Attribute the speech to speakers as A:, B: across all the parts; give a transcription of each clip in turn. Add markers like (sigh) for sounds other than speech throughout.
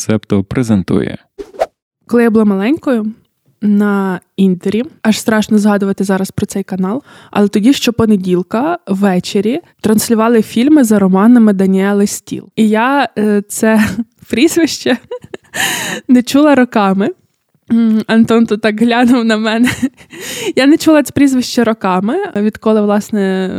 A: Септо презентує.
B: Коли я була маленькою на інтері, аж страшно згадувати зараз про цей канал. Але тоді щопонеділка ввечері транслювали фільми за романами Даніели Стіл. І я е, це (laughs) прізвище (laughs) не чула роками. Антон тут так глянув на мене. Я не чула це прізвище роками, відколи власне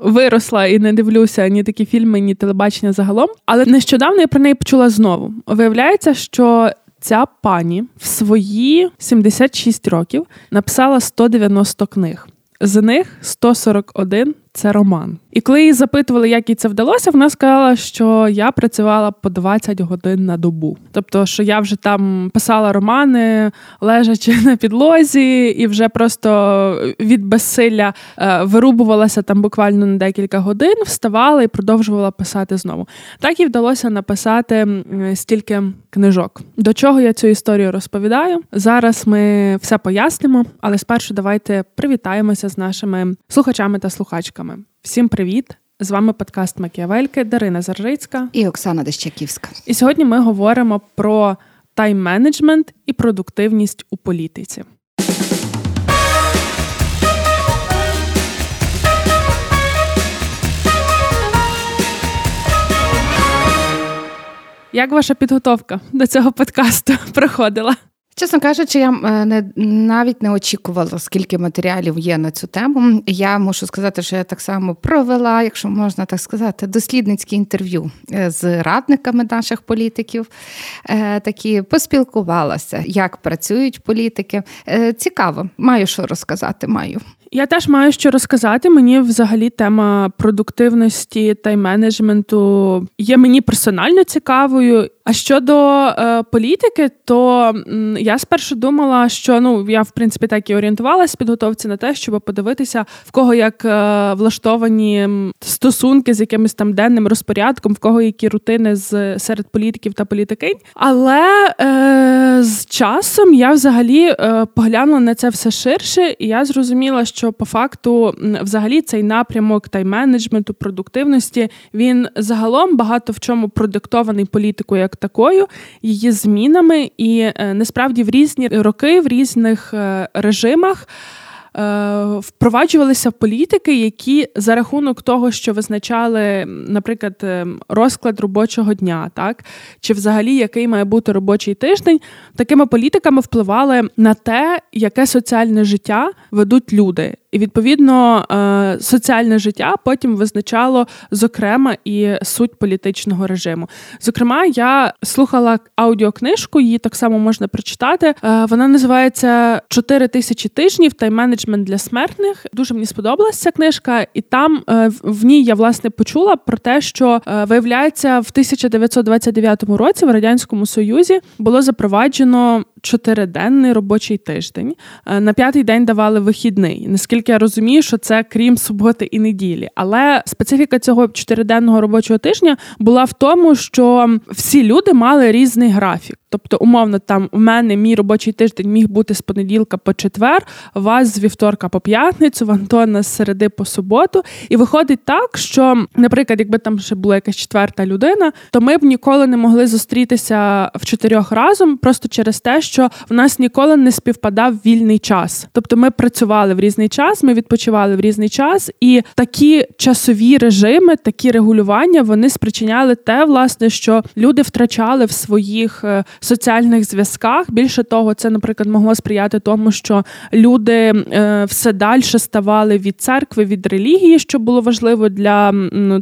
B: виросла і не дивлюся ні такі фільми, ні телебачення загалом. Але нещодавно я про неї почула знову. Виявляється, що ця пані в свої 76 років написала 190 книг. З них 141 це роман. І коли її запитували, як їй це вдалося, вона сказала, що я працювала по 20 годин на добу. Тобто, що я вже там писала романи, лежачи на підлозі, і вже просто від безсилля е, вирубувалася там буквально на декілька годин, вставала і продовжувала писати знову. Так і вдалося написати стільки книжок. До чого я цю історію розповідаю? Зараз ми все пояснимо, але спершу давайте привітаємося з нашими слухачами та слухачками слухачками. Всім привіт! З вами подкаст Макіавельки Дарина Заржицька
C: і Оксана Дещаківська.
B: І сьогодні ми говоримо про тайм-менеджмент і продуктивність у політиці. Як ваша підготовка до цього подкасту (laughs) проходила?
C: Чесно кажучи, я е, не навіть не очікувала, скільки матеріалів є на цю тему. Я мушу сказати, що я так само провела, якщо можна так сказати, дослідницьке інтерв'ю е, з радниками наших політиків. Е, такі поспілкувалася, як працюють політики. Цікаво, маю що розказати. Маю.
B: Я теж маю що розказати. Мені взагалі тема продуктивності та й менеджменту є мені персонально цікавою. А щодо е, політики, то м, я спершу думала, що ну я в принципі так і орієнтувалася в підготовці на те, щоб подивитися, в кого як е, влаштовані стосунки з якимось там денним розпорядком, в кого які рутини з серед політиків та політикинь. Але е, з часом я взагалі е, поглянула на це все ширше, і я зрозуміла, що по факту взагалі цей напрямок тайм-менеджменту, продуктивності він загалом багато в чому продиктований політикою як такою, її змінами, і е, насправді в різні роки, в різних е, режимах. Е, впроваджувалися політики, які за рахунок того, що визначали, наприклад, розклад робочого дня, так чи взагалі який має бути робочий тиждень, такими політиками впливали на те, яке соціальне життя ведуть люди. І відповідно е, соціальне життя потім визначало зокрема і суть політичного режиму. Зокрема, я слухала аудіокнижку, її так само можна прочитати. Е, вона називається «4 тисячі тижнів тайм-менеджмент для смертних. Дуже мені сподобалася ця книжка, і там е, в ній я власне почула про те, що виявляється в 1929 році в радянському союзі було запроваджено чотириденний робочий тиждень. На п'ятий день давали вихідний. Наскільки наскільки я розумію, що це крім суботи і неділі. Але специфіка цього чотириденного робочого тижня була в тому, що всі люди мали різний графік. Тобто, умовно, там у мене мій робочий тиждень міг бути з понеділка по четвер, у вас з вівторка по п'ятницю, в Антона з середи по суботу. І виходить так, що, наприклад, якби там ще була якась четверта людина, то ми б ніколи не могли зустрітися в чотирьох разом, просто через те, що в нас ніколи не співпадав вільний час. Тобто ми працювали в різний час, ми відпочивали в різний час, і такі часові режими, такі регулювання вони спричиняли те, власне, що люди втрачали в своїх е, соціальних зв'язках. Більше того, це, наприклад, могло сприяти тому, що люди е, все далі ставали від церкви, від релігії, що було важливо для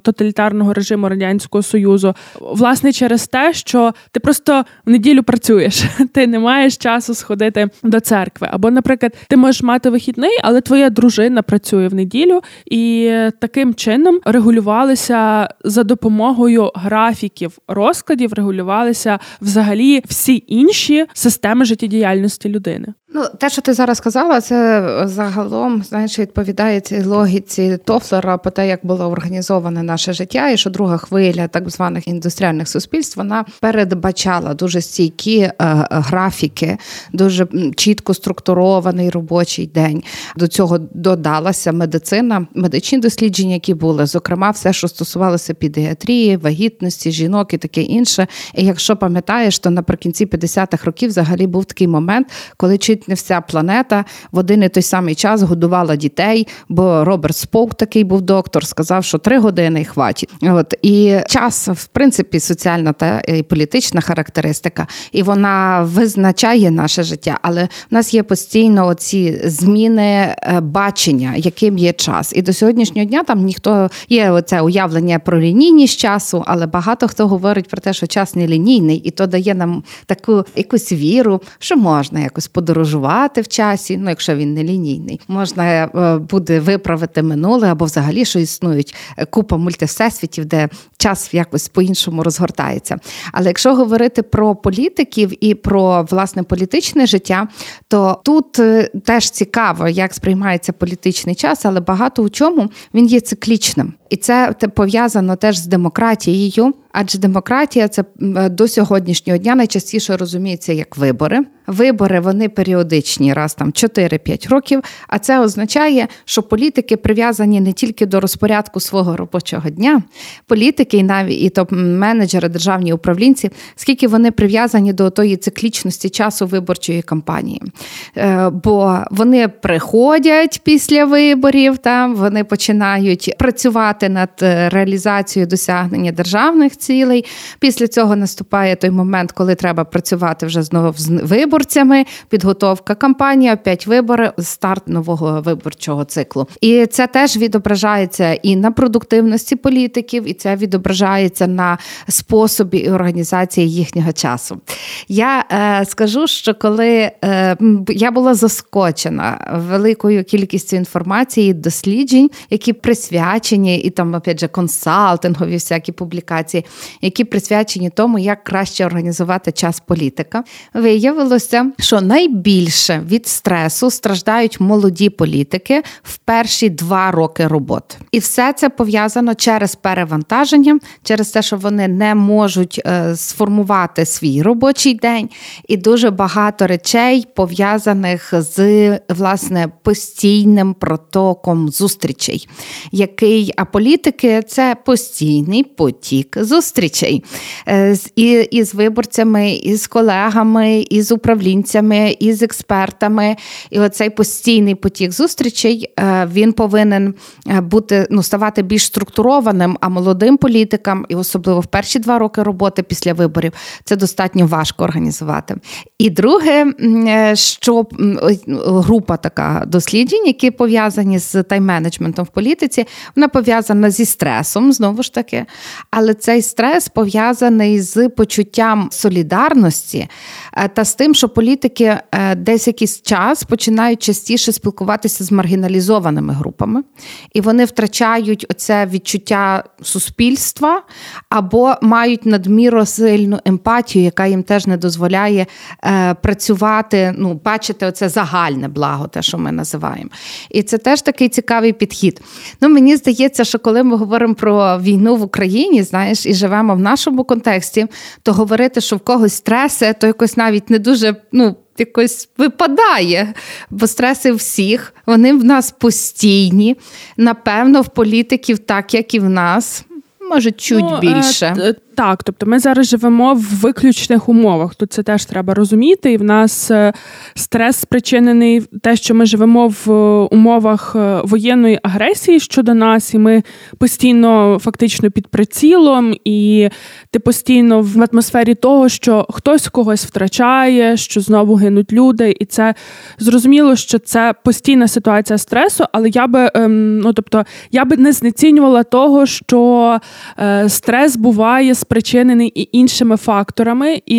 B: тоталітарного режиму радянського союзу. Власне, через те, що ти просто в неділю працюєш, (laughs) ти не маєш часу сходити до церкви. Або, наприклад, ти можеш мати вихідний, але твоя дружина працює в неділю, і таким чином регулювалися за допомогою графіків розкладів, регулювалися взагалі всі інші системи життєдіяльності людини.
C: Ну, те, що ти зараз сказала, це загалом знаєш, відповідає цій логіці Тофлера по те, як було організоване наше життя, і що друга хвиля так званих індустріальних суспільств вона передбачала дуже стійкі е, графіки, дуже чітко структурований робочий день. До цього додалася медицина, медичні дослідження, які були, зокрема, все, що стосувалося педіатрії, вагітності, жінок і таке інше. І якщо пам'ятаєш, то наприкінці 50-х років взагалі був такий момент, коли чуть не вся планета в один і той самий час годувала дітей, бо Роберт Споук, такий був доктор, сказав, що три години і хватить. От і час, в принципі, соціальна та і політична характеристика, і вона визначає наше життя. Але в нас є постійно оці зміни е, бачення, яким є час. І до сьогоднішнього дня там ніхто є оце уявлення про лінійність часу, але багато хто говорить про те, що час не лінійний, і то дає нам таку якусь віру, що можна якось подорожувати подорожувати в часі, ну якщо він не лінійний, можна е, буде виправити минуле або взагалі що існують е, купа мультивсесвітів, де час якось по-іншому розгортається. Але якщо говорити про політиків і про власне політичне життя, то тут е, теж цікаво, як сприймається політичний час, але багато у чому він є циклічним. І це пов'язано теж з демократією, адже демократія це до сьогоднішнього дня найчастіше розуміється як вибори. Вибори вони періодичні, раз там 4-5 років. А це означає, що політики прив'язані не тільки до розпорядку свого робочого дня, політики і навіть і топ-менеджери, державні управлінці, скільки вони прив'язані до тої циклічності часу виборчої кампанії. Е, бо вони приходять після виборів, там вони починають працювати над е, реалізацією досягнення державних цілей. Після цього наступає той момент, коли треба працювати вже знову з виборцями, підготовка кампанії, опять вибори, старт нового виборчого циклу. І це теж відображається і на продуктивності політиків, і це відображається на способі організації їхнього часу. Я е, скажу, що коли е, я була заскочена великою кількістю інформації, досліджень, які присвячені, і там опять же консалтингові всякі публікації, які присвячені тому, як краще організувати час політика, виявилося, що найбільше від стресу страждають молоді політики в перші два роки роботи. І все це пов'язано через перевантаження, через те, що вони не можуть е, сформувати свій робочий день, і дуже багато речей пов'язаних з власне постійним протоком зустрічей, який а політики це постійний потік зустрічей е, і, і з виборцями, і з колегами, і з управлінцями, і з експертами. І оцей постійний потік зустрічей е, він повинен бути ну ставати більш структурованим, а молодим політикам, і особливо в перші два роки роботи після виборів, це достатньо важко організувати. І друге, е, що група така досліджень, які пов'язані з тайм-менеджментом в політиці, вона пов'язана зі стресом, знову ж таки. Але цей стрес пов'язаний з почуттям солідарності е, та з тим, що політики е, десь якийсь час починають частіше спілкуватися з маргіналізованими групами, і вони втрачають оце відчуття суспільства або мають надміру сильну емпатію, яка їм теж не дозволяє е, працювати, ну, бачити оце загальне благо, те, що ми називаємо. І це теж такий цікавий підхід. Ну, Мені здається, що коли ми говоримо про війну в Україні, знаєш, і живемо в нашому контексті, то говорити, що в когось стреси, то якось навіть не дуже, ну. Якось випадає, бо стреси всіх, вони в нас постійні. Напевно, в політиків, так як і в нас, може, чуть ну, більше.
B: Е, так, тобто ми зараз живемо в виключних умовах. Тут це теж треба розуміти. І в нас е, стрес спричинений те, що ми живемо в умовах е, воєнної агресії щодо нас, і ми постійно фактично під прицілом, і ти постійно в атмосфері того, що хтось когось втрачає, що знову гинуть люди, і це зрозуміло, що це постійна ситуація стресу, але я би ем, ну тобто я би не знецінювала того, що е, стрес буває з спричинений і іншими факторами, і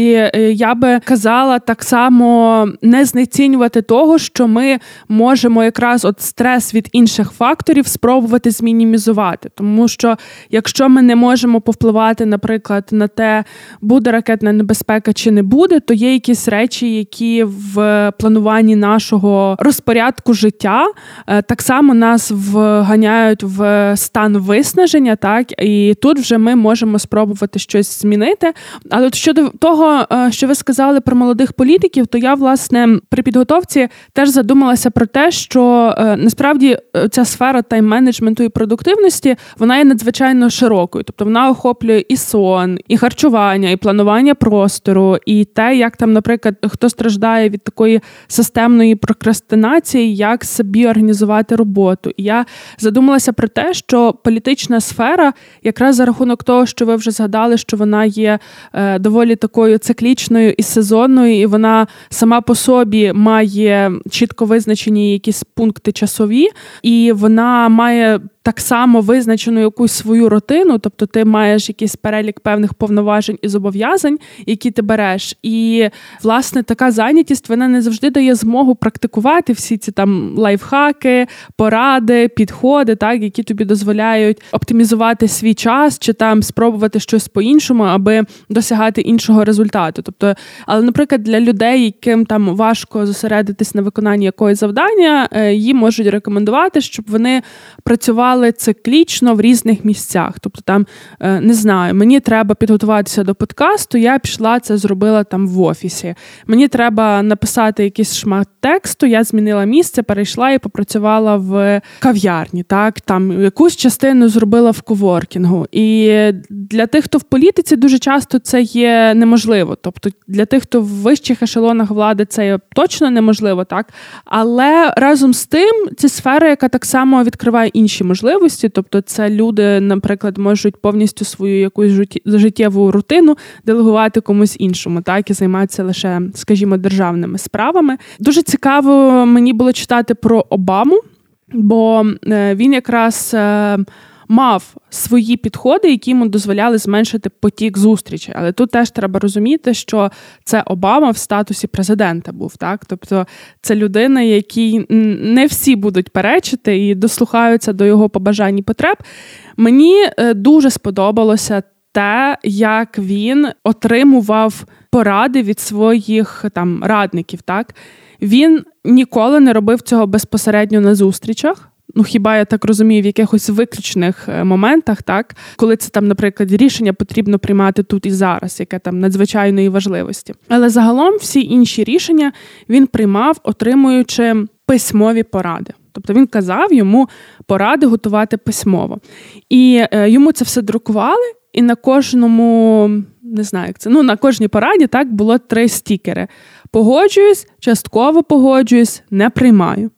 B: я би казала так само не знецінювати того, що ми можемо якраз от стрес від інших факторів спробувати змінімізувати, тому що якщо ми не можемо повпливати, наприклад, на те, буде ракетна небезпека чи не буде, то є якісь речі, які в плануванні нашого розпорядку життя е, так само нас вганяють в стан виснаження, так? І тут вже ми можемо спробувати щось змінити. Але от щодо того, е, що ви сказали про молодих політиків, то я власне при підготовці теж задумалася про те, що е, насправді ця сфера тайм-менеджменту і продуктивності вона є надзвичайно широкою, тобто вона охоплює і сон, і харчування, і планування простору, і те, як там, наприклад, хто страждає від такої системної прокрастинації, як собі організувати роботу. І я задумалася про те, що політична сфера, якраз за рахунок того, що ви вже згадали, що вона є е, доволі такою циклічною і сезонною, і вона сама по собі має чітко визначені якісь пункти часові, і вона має так само визначену якусь свою рутину, тобто ти маєш якийсь перелік певних повноважень і зобов'язань, які ти береш. І власне така зайнятість вона не завжди дає змогу практикувати всі ці там лайфхаки, поради, підходи, так які тобі дозволяють оптимізувати свій час чи там спробувати щось по-іншому, аби досягати іншого результату. Тобто, але, наприклад, для людей, яким там важко зосередитись на виконанні якогось завдання, е, їм можуть рекомендувати, щоб вони працювали працювали циклічно в різних місцях. Тобто, там е, не знаю, мені треба підготуватися до подкасту, я пішла це зробила там в офісі. Мені треба написати якийсь шмат тексту, я змінила місце, перейшла і попрацювала в кав'ярні. Так, там якусь частину зробила в коворкінгу. І для тих, хто в політиці, дуже часто це є неможливо. Тобто для тих, хто в вищих ешелонах влади, це є точно неможливо, так але разом з тим це сфера, яка так само відкриває інші можливості можливості. Тобто, це люди, наприклад, можуть повністю свою якусь життєву рутину делегувати комусь іншому, так і займатися лише, скажімо, державними справами. Дуже цікаво мені було читати про Обаму, бо е, він якраз. Мав свої підходи, які йому дозволяли зменшити потік зустрічей. Але тут теж треба розуміти, що це Обама в статусі президента був, так тобто це людина, якій не всі будуть перечити і дослухаються до його побажань і потреб. Мені е, дуже сподобалося. Те, як він отримував поради від своїх там радників, так він ніколи не робив цього безпосередньо на зустрічах. Ну, хіба я так розумію, в якихось виключних е, моментах, так коли це там, наприклад, рішення потрібно приймати тут і зараз, яке там надзвичайної важливості. Але загалом всі інші рішення він приймав, отримуючи письмові поради. Тобто він казав йому поради готувати письмово. І е, йому це все друкували, і на кожному, не знаю, як це ну на кожній пораді так було три стікери: погоджуюсь, частково погоджуюсь, не приймаю.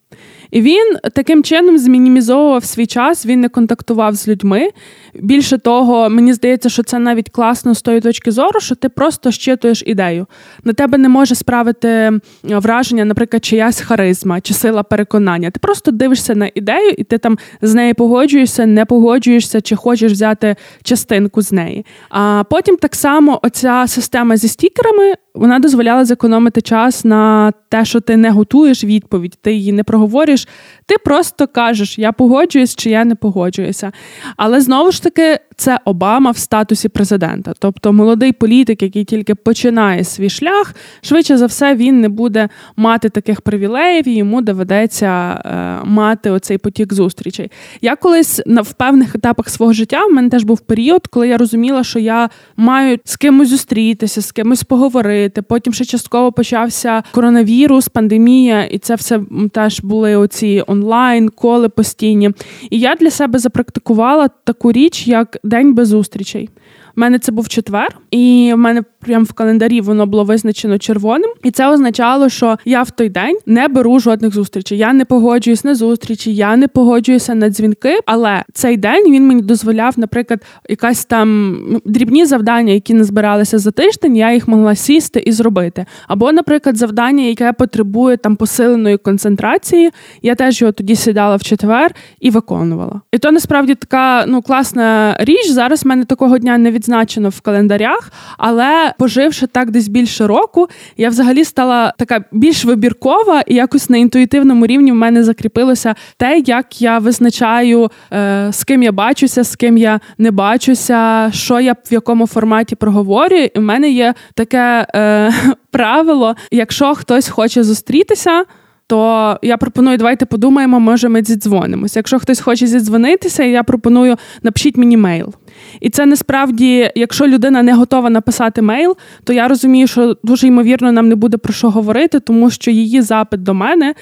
B: І він таким чином змінімізовував свій час, він не контактував з людьми. Більше того, мені здається, що це навіть класно з тої точки зору, що ти просто щитуєш ідею. На тебе не може справити враження, наприклад, чиясь харизма чи сила переконання. Ти просто дивишся на ідею, і ти там з нею погоджуєшся, не погоджуєшся, чи хочеш взяти частинку з неї. А потім так само оця система зі стікерами вона дозволяла зекономити час на те, що ти не готуєш відповідь, ти її не проговорюєш. Ти просто кажеш, я погоджуюсь чи я не погоджуюся. Але знову ж таки, це Обама в статусі президента. Тобто молодий політик, який тільки починає свій шлях, швидше за все, він не буде мати таких привілеїв, і йому доведеться е, мати оцей потік зустрічей. Я колись на в певних етапах свого життя в мене теж був період, коли я розуміла, що я маю з кимось зустрітися, з кимось поговорити. Потім ще частково почався коронавірус, пандемія, і це все теж були оці онлайн коли постійні. І я для себе запрактикувала таку річ, як день без зустрічей. У мене це був четвер, і в мене прямо в календарі воно було визначено червоним, і це означало, що я в той день не беру жодних зустрічей. Я не погоджуюсь на зустрічі, я не погоджуюся на дзвінки. Але цей день він мені дозволяв, наприклад, якась там дрібні завдання, які не збиралися за тиждень, я їх могла сісти і зробити. Або, наприклад, завдання, яке потребує там посиленої концентрації, я теж його тоді сідала в четвер і виконувала. І то насправді така ну класна річ. Зараз в мене такого дня не відзначено в календарях, але поживши так десь більше року, я взагалі стала така більш вибіркова, і якось на інтуїтивному рівні в мене закріпилося те, як я визначаю, е, з ким я бачуся, з ким я не бачуся, що я в якому форматі проговорюю. І в мене є таке е, (laughs) правило: якщо хтось хоче зустрітися то я пропоную, давайте подумаємо, може ми зідзвонимося. Якщо хтось хоче зідзвонитися, я пропоную напишіть мені мейл. І це насправді, якщо людина не готова написати мейл, то я розумію, що дуже ймовірно нам не буде про що говорити, тому що її запит до мене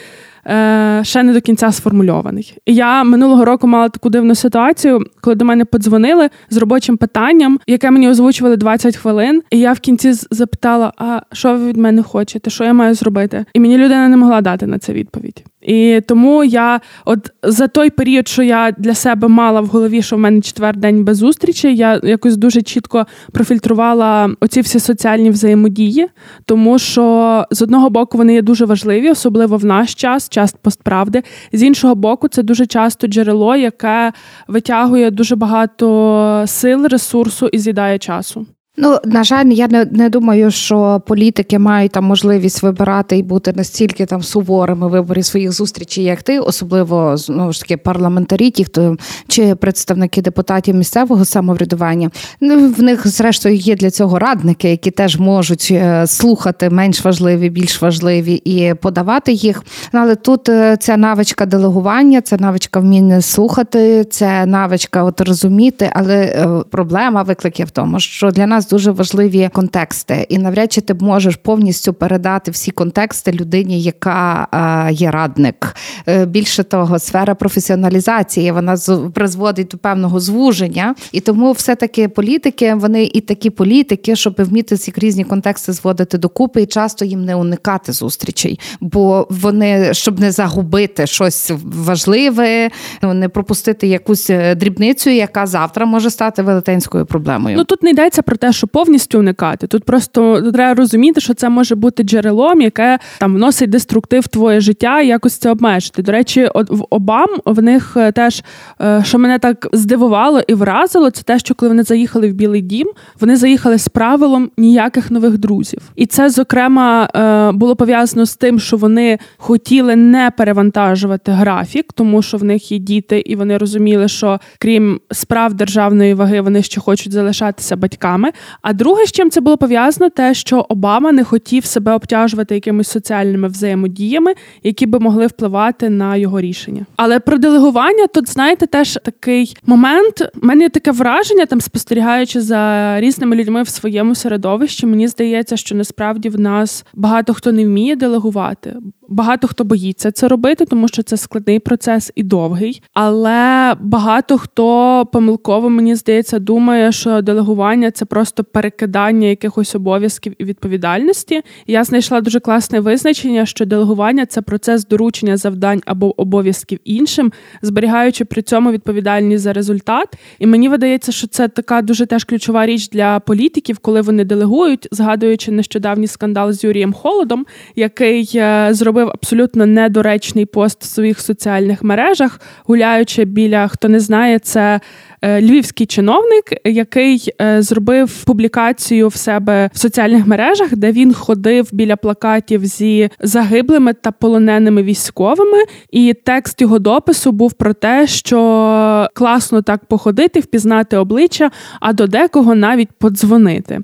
B: е, ще не до кінця сформульований. І я минулого року мала таку дивну ситуацію, коли до мене подзвонили з робочим питанням, яке мені озвучували 20 хвилин. І я в кінці запитала: а що ви від мене хочете? Що я маю зробити? І мені людина не могла дати на це відповідь. І тому я, от за той період, що я для себе мала в голові, що в мене четвер день без зустрічі, я якось дуже чітко профільтрувала оці всі соціальні взаємодії, тому що з одного боку вони є дуже важливі, особливо в наш час, час постправди. З іншого боку, це дуже часто джерело, яке витягує дуже багато сил, ресурсу і з'їдає часу.
C: Ну, на жаль, я не не думаю, що політики мають там можливість вибирати і бути настільки там суворими в виборі своїх зустрічей, як ти, особливо знову ж таки парламентарі, ті, хто чи представники депутатів місцевого самоврядування. Ну в них, зрештою, є для цього радники, які теж можуть е, слухати менш важливі, більш важливі і подавати їх. Ну, але тут е, ця навичка делегування, це навичка вміння слухати, це навичка от розуміти, але е, проблема викликів в тому, що для нас дуже важливі контексти, і навряд чи ти можеш повністю передати всі контексти людині, яка є радник. Е, більше того, сфера професіоналізації вона призводить до певного звуження, і тому все-таки політики вони і такі політики, щоб вміти ці різні контексти зводити докупи, і часто їм не уникати зустрічей, бо вони щоб не загубити щось важливе, не пропустити якусь е, дрібницю, яка завтра може стати велетенською проблемою.
B: Ну тут не йдеться про те, що повністю уникати. Тут просто треба розуміти, що це може бути джерелом, яке там вносить деструктив в твоє життя і якось це обмежити. До речі, в Обам в них е, теж, е, що мене так здивувало і вразило, це те, що коли вони заїхали в Білий Дім, вони заїхали з правилом ніяких нових друзів. І це, зокрема, е, було пов'язано з тим, що вони хотіли не перевантажувати графік, тому що в них є діти, і вони розуміли, що крім справ державної ваги, вони ще хочуть залишатися батьками. А друге, з чим це було пов'язано, те, що Обама не хотів себе обтяжувати якимись соціальними взаємодіями, які би могли впливати на його рішення. Але про делегування тут, знаєте, теж такий момент. У мене таке враження, там спостерігаючи за різними людьми в своєму середовищі, мені здається, що насправді в нас багато хто не вміє делегувати. Багато хто боїться це робити, тому що це складний процес і довгий. Але багато хто помилково мені здається думає, що делегування це просто перекидання якихось обов'язків і відповідальності. Я знайшла дуже класне визначення, що делегування це процес доручення завдань або обов'язків іншим, зберігаючи при цьому відповідальність за результат. І мені видається, що це така дуже теж ключова річ для політиків, коли вони делегують, згадуючи нещодавній скандал з Юрієм Холодом, який е, зробив абсолютно недоречний пост в своїх соціальних мережах, гуляючи біля хто не знає, це львівський чиновник, який е, зробив публікацію в себе в соціальних мережах, де він ходив біля плакатів зі загиблими та полоненими військовими. І текст його допису був про те, що класно так походити, впізнати обличчя, а до декого навіть подзвонити.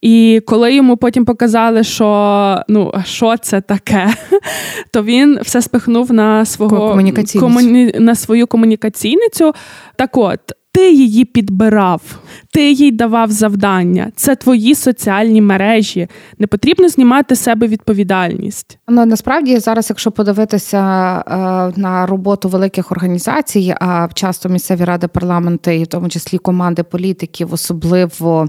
B: І коли йому потім показали, що ну що це таке, (laughs) то він все спихнув на свого комуні... на свою комунікаційницю. Так от ти її підбирав. Ти їй давав завдання, це твої соціальні мережі. Не потрібно знімати себе відповідальність.
C: Ну насправді зараз, якщо подивитися е, на роботу великих організацій, а часто місцеві ради парламенти, і в тому числі команди політиків, особливо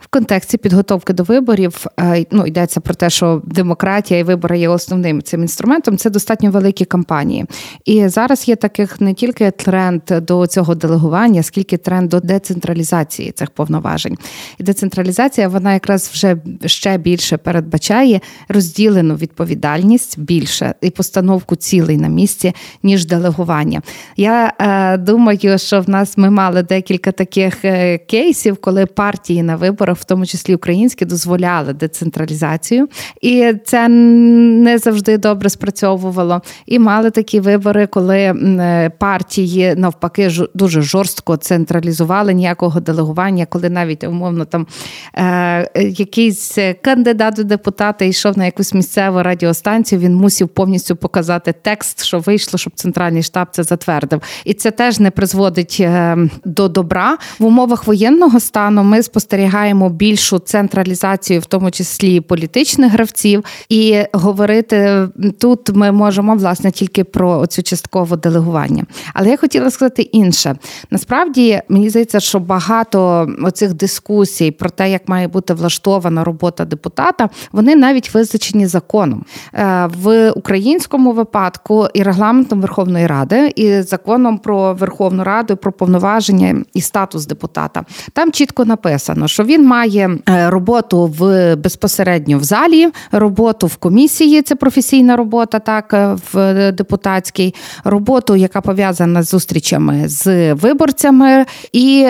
C: в контексті підготовки до виборів, е, ну йдеться про те, що демократія і вибори є основним цим інструментом. Це достатньо великі кампанії. І зараз є таких не тільки тренд до цього делегування, скільки тренд до децентралізації цих повноважень. І децентралізація вона якраз вже ще більше передбачає розділену відповідальність більше і постановку цілей на місці, ніж делегування. Я е, думаю, що в нас ми мали декілька таких е, кейсів, коли партії на виборах, в тому числі українські, дозволяли децентралізацію, і це не завжди добре спрацьовувало. І мали такі вибори, коли е, партії навпаки дуже жорстко централізували ніякого делегування, коли навіть умовно там е, якийсь кандидат у депутати йшов на якусь місцеву радіостанцію, він мусив повністю показати текст, що вийшло, щоб центральний штаб це затвердив. І це теж не призводить е, до добра в умовах воєнного стану. Ми спостерігаємо більшу централізацію, в тому числі політичних гравців, і говорити тут ми можемо власне тільки про цю часткове делегування. Але я хотіла сказати інше. Насправді мені здається, що багато оцих дискусій про те, як має бути влаштована робота депутата, вони навіть визначені законом е, в українському випадку і регламентом Верховної Ради, і законом про Верховну Раду, про повноваження і статус депутата. Там чітко написано, що він має е, роботу в безпосередньо в залі, роботу в комісії. Це професійна робота, так е, в депутатській роботу, яка пов'язана з зустрічами з виборцями, і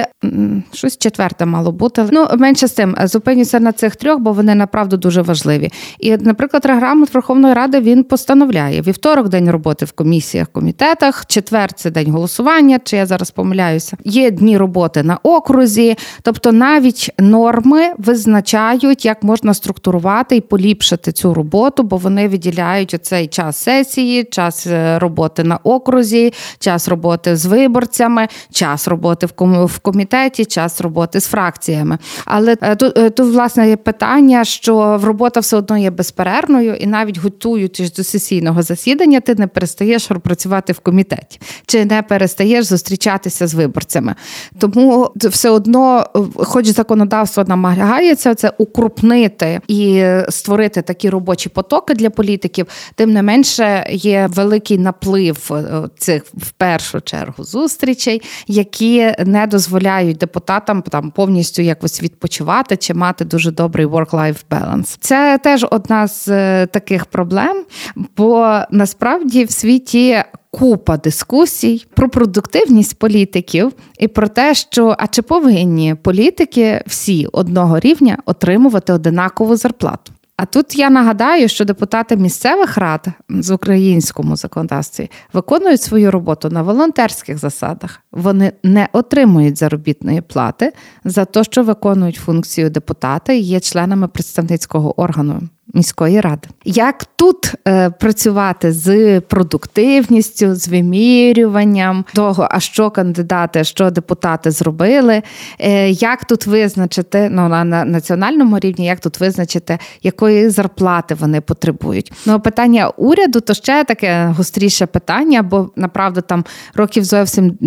C: щось четверте мало бути. Ну менше з тим зупинюся на цих трьох, бо вони направду дуже важливі. І, наприклад, регламент Верховної Ради він постановляє вівторок, день роботи в комісіях, комітетах, четвер це день голосування. Чи я зараз помиляюся? Є дні роботи на окрузі, тобто навіть норми визначають, як можна структурувати і поліпшити цю роботу, бо вони виділяють оцей час сесії, час е, роботи на окрузі, час роботи з виборцями, час роботи в комітеті, час роботи з фракціями. Але е, тут, е, тут власне є питання, що робота все одно є безперервною, і навіть готуючись до сесійного засідання, ти не перестаєш працювати в комітеті, чи не перестаєш зустрічатися з виборцями. Тому все одно, хоч законодавство намагається це укрупнити і створити такі робочі потоки для політиків, тим не менше є великий наплив е, цих в першу чергу зустрічей, які не дозволяють депутатам там повністю якось відпочивати чи мати дуже добрий work-life balance. Це теж одна з е, таких проблем, бо насправді в світі. Купа дискусій про продуктивність політиків і про те, що а чи повинні політики всі одного рівня отримувати одинакову зарплату. А тут я нагадаю, що депутати місцевих рад з українському законодавстві виконують свою роботу на волонтерських засадах. Вони не отримують заробітної плати за те, що виконують функцію депутата і є членами представницького органу міської ради. Як тут е, працювати з продуктивністю, з вимірюванням того, а що кандидати, що депутати зробили, е, як тут визначити ну, на, на національному рівні, як тут визначити, якої зарплати вони потребують? Ну, питання уряду то ще таке гостріше питання, бо направду там років зовсім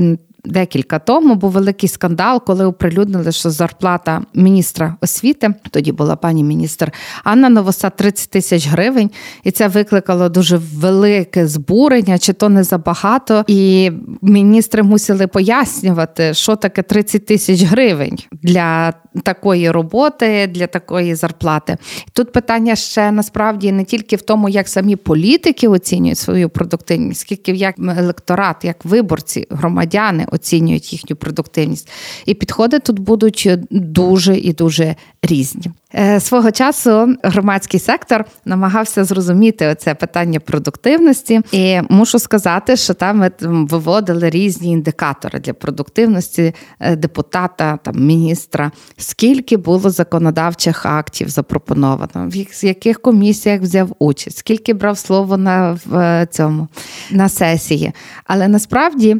C: декілька тому був великий скандал, коли оприлюднили, що зарплата міністра освіти тоді була пані міністр Анна Новоса 30 тисяч гривень, і це викликало дуже велике збурення, чи то не забагато. І міністри мусили пояснювати, що таке 30 тисяч гривень для такої роботи, для такої зарплати. Тут питання ще насправді не тільки в тому, як самі політики оцінюють свою продуктивність, скільки як електорат, як виборці, громадяни оцінюють їхню продуктивність. І підходи тут будуть дуже і дуже різні. Е, свого часу громадський сектор намагався зрозуміти оце питання продуктивності, і мушу сказати, що там ми виводили різні індикатори для продуктивності е, депутата, там міністра. Скільки було законодавчих актів запропоновано, в яких комісіях взяв участь, скільки брав слово на в е, цьому на сесії. Але насправді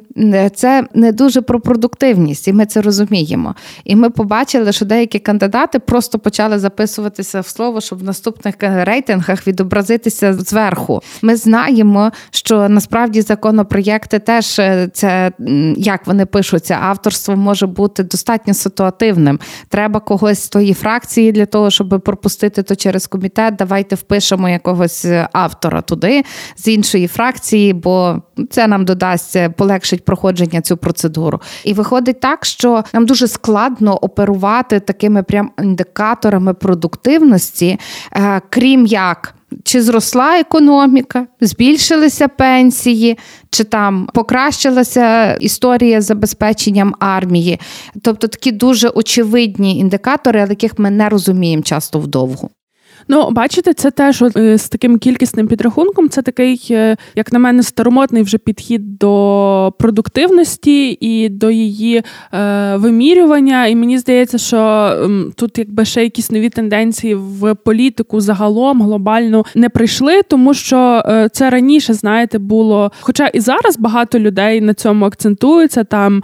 C: це не дуже про продуктивність, і ми це розуміємо. І ми побачили, що деякі кандидати просто почали записуватися в слово, щоб в наступних рейтингах відобразитися зверху. Ми знаємо, що насправді законопроєкти теж е, це як вони пишуться, авторство може бути достатньо ситуативним. Треба когось з тої фракції для того, щоб пропустити то через комітет. Давайте впишемо якогось е, автора туди з іншої фракції, бо це нам додасть е, полегшить проходження цю процедуру. І виходить так, що нам дуже складно оперувати такими прям індикаторами продуктивності, е, крім як. Чи зросла економіка, збільшилися пенсії, чи там покращилася історія з забезпеченням армії? Тобто такі дуже очевидні індикатори, яких ми не розуміємо часто вдовго.
B: Ну, бачите, це теж е, з таким кількісним підрахунком. Це такий, е, як на мене, старомотний вже підхід до продуктивності і до її е, вимірювання. І мені здається, що тут якби ще якісь нові тенденції в політику загалом глобально не прийшли, тому що е, це раніше, знаєте, було. Хоча і зараз багато людей на цьому акцентуються, там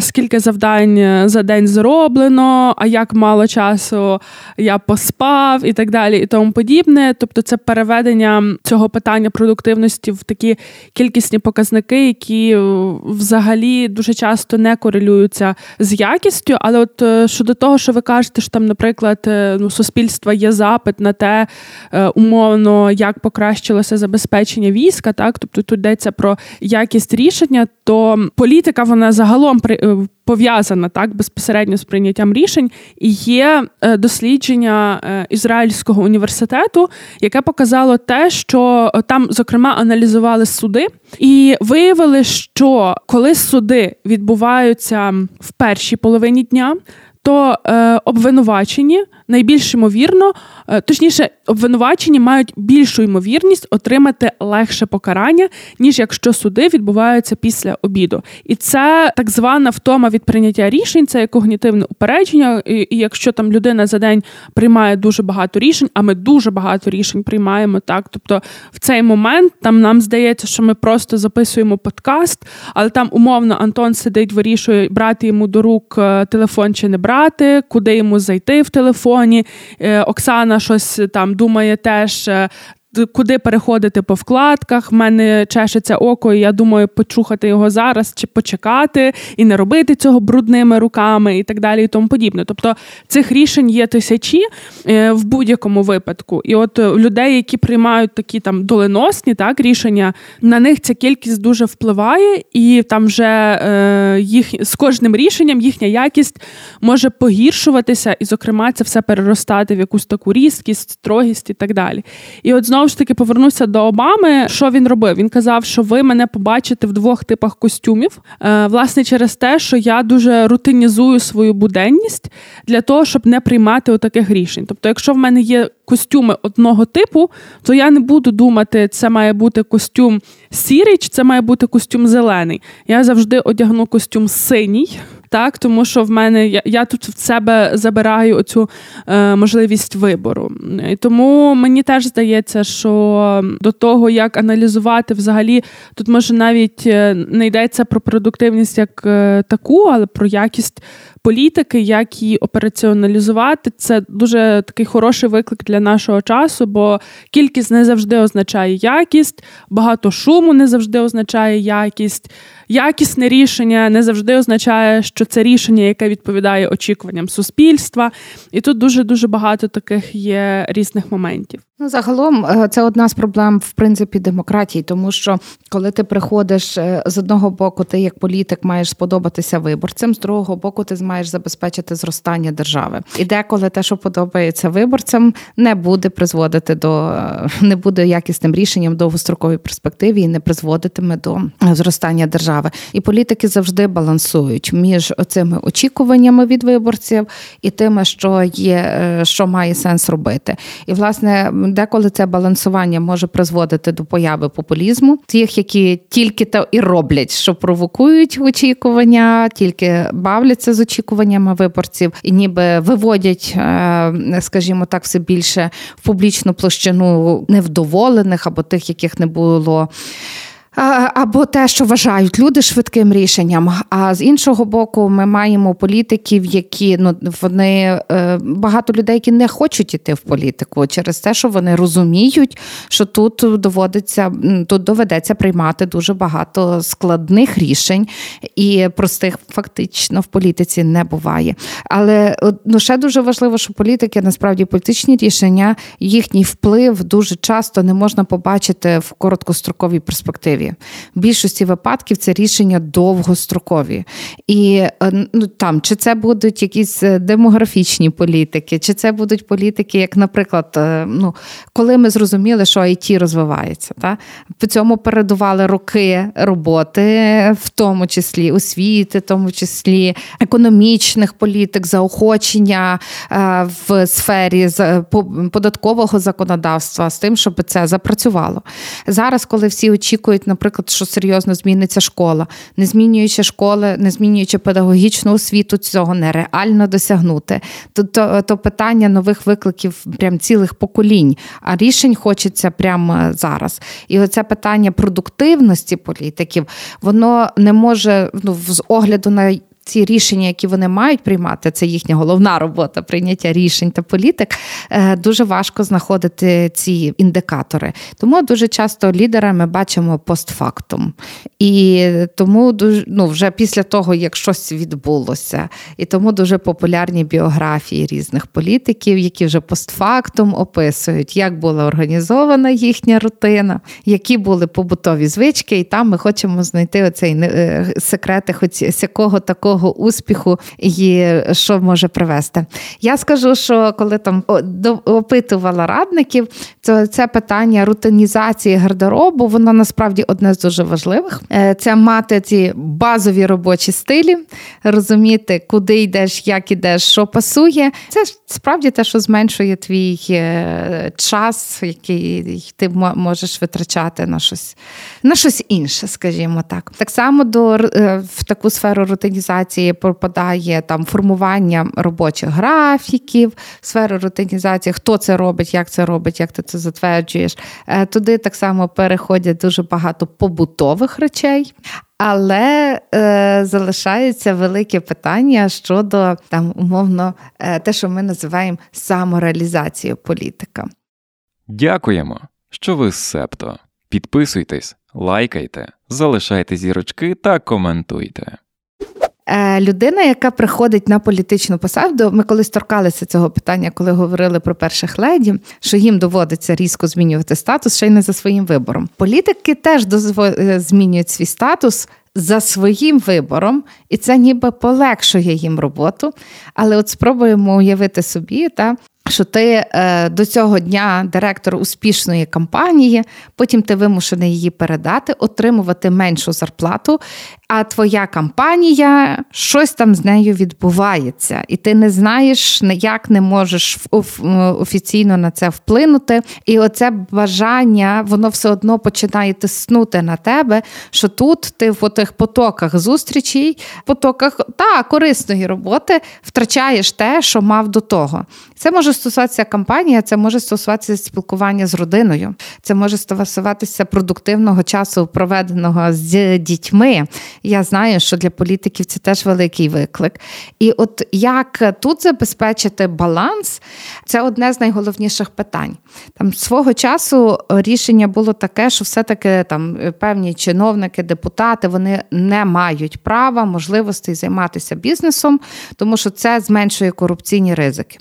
B: скільки завдань за день зроблено, а як мало часу я поспав і так далі і тому подібне. Тобто, це переведення цього питання продуктивності в такі кількісні показники, які е, взагалі дуже часто не корелюються з якістю. Але от е, щодо того, що ви кажете, що там, наприклад, е, ну, суспільства є запит на те, умовно, як покращилося забезпечення війська, так тобто тут йдеться про якість рішення, то політика вона загалом пов'язана так безпосередньо з прийняттям рішень, і є е, дослідження е, Ізраїльського університету, яке показало те, що е, там, зокрема, аналізували суди, і виявили, що коли суди відбуваються в першій половині дня, то обвинувачені найбільш ймовірно, е, точніше, обвинувачені мають більшу ймовірність отримати легше покарання, ніж якщо суди відбуваються після обіду. І це так звана втома від прийняття рішень, це є когнітивне упередження. І, якщо там людина за день приймає дуже багато рішень, а ми дуже багато рішень приймаємо так. Тобто в цей момент там нам здається, що ми просто записуємо подкаст, але там умовно Антон сидить, вирішує брати йому до рук е, телефон чи не брати, куди йому зайти в телефон телефоні. Е, Оксана щось там думає теж. Е, куди переходити по вкладках, в мене чешеться око, і я думаю, почухати його зараз чи почекати, і не робити цього брудними руками, і так далі, і тому подібне. Тобто цих рішень є тисячі е, в будь-якому випадку. І от людей, які приймають такі там доленосні так рішення, на них ця кількість дуже впливає, і там вже е, їх з кожним рішенням їхня якість може погіршуватися, і, зокрема, це все переростати в якусь таку різкість, строгість і так далі. І от знову ж таки повернуся до Обами. Що він робив? Він казав, що ви мене побачите в двох типах костюмів. Е, власне, через те, що я дуже рутинізую свою буденність для того, щоб не приймати отаких рішень. Тобто, якщо в мене є костюми одного типу, то я не буду думати, це має бути костюм сірий, чи це має бути костюм зелений. Я завжди одягну костюм синій так тому що в мене я, я тут в себе забираю оцю е, можливість вибору. І Тому мені теж здається, що до того, як аналізувати взагалі, тут може навіть е, не йдеться про продуктивність як е, таку, але про якість політики, як її операціоналізувати. Це дуже такий хороший виклик для нашого часу, бо кількість не завжди означає якість, багато шуму не завжди означає якість якісне рішення не завжди означає, що це рішення, яке відповідає очікуванням суспільства. І тут дуже дуже багато таких є різних моментів.
C: Ну, загалом, е, це одна з проблем в принципі демократії, тому що коли ти приходиш е, з одного боку, ти як політик маєш сподобатися виборцям, з другого боку, ти маєш забезпечити зростання держави. І деколи те, що подобається виборцям, не буде призводити до не буде якісним рішенням в довгостроковій перспективі і не призводитиме до зростання держави. І політики завжди балансують між цими очікуваннями від виборців і тими, що є, е, що має сенс робити. І власне деколи це балансування може призводити до появи популізму, тих, які тільки то і роблять, що провокують очікування, тільки бавляться з очікуваннями виборців і ніби виводять, е, скажімо так, все більше в публічну площину невдоволених або тих, яких не було. Або те, що вважають люди швидким рішенням. А з іншого боку, ми маємо політиків, які ну вони е, багато людей, які не хочуть іти в політику через те, що вони розуміють, що тут доводиться тут доведеться приймати дуже багато складних рішень, і простих фактично в політиці не буває. Але ну ще дуже важливо, що політики насправді політичні рішення, їхній вплив дуже часто не можна побачити в короткостроковій перспективі довгострокові. В більшості випадків це рішення довгострокові. І е, ну, там, чи це будуть якісь е, демографічні політики, чи це будуть політики, як, наприклад, е, ну, коли ми зрозуміли, що IT розвивається. Та? По цьому передували роки роботи, в тому числі освіти, в тому числі економічних політик, заохочення в сфері податкового законодавства з тим, щоб це запрацювало. Зараз, коли всі очікують наприклад, що серйозно зміниться школа, не змінюючи школи, не змінюючи педагогічну освіту, цього нереально досягнути. То, то, то питання нових викликів прям цілих поколінь, а рішень хочеться прямо зараз. І оце питання продуктивності політиків, воно не може ну, з огляду на ці рішення, які вони мають приймати, це їхня головна робота прийняття рішень та політик. Е, дуже важко знаходити ці індикатори. Тому дуже часто лідера ми бачимо постфактум. І тому дуже, ну, вже після того, як щось відбулося, і тому дуже популярні біографії різних політиків, які вже постфактум описують, як була організована їхня рутина, які були побутові звички, і там ми хочемо знайти оцей е, секрети, хоч якого такого такого успіху і що може привести. Я скажу, що коли там опитувала радників, то це питання рутинізації гардеробу, воно насправді одне з дуже важливих. Е, це мати ці базові робочі стилі, розуміти, куди йдеш, як ідеш, що пасує. Це справді те, що зменшує твій е, час, який ти можеш витрачати на щось на щось інше, скажімо так. Так само до е, в таку сферу рутинізації рутинізації пропадає там формування робочих графіків, сфера рутинізації, хто це робить, як це робить, як ти це затверджуєш. Е, туди так само переходять дуже багато побутових речей. Але е, залишається велике питання щодо там умовно е, те, що ми називаємо самореалізацією політика.
A: Дякуємо, що ви з Септо. Підписуйтесь, лайкайте, залишайте зірочки та коментуйте.
C: Е, людина, яка приходить на політичну посаду, ми колись торкалися цього питання, коли говорили про перших леді, що їм доводиться різко змінювати статус ще й не за своїм вибором. Політики теж е, змінюють свій статус. За своїм вибором, і це ніби полегшує їм роботу. Але от спробуємо уявити собі, та, що ти е, до цього дня директор успішної кампанії, потім ти вимушений її передати, отримувати меншу зарплату, а твоя кампанія, щось там з нею відбувається, і ти не знаєш, як не можеш офіційно на це вплинути. І оце бажання, воно все одно починає тиснути на тебе, що тут ти в тих потоках зустрічей, потоках та корисної роботи втрачаєш те, що мав до того. Це може стосуватися кампанії, це може стосуватися спілкування з родиною, це може стосуватися продуктивного часу, проведеного з дітьми. Я знаю, що для політиків це теж великий виклик. І от як тут забезпечити баланс, це одне з найголовніших питань. Там свого часу рішення було таке, що все-таки там певні чиновники, депутати вони не мають права, можливостей займатися бізнесом, тому що це зменшує корупційні ризики.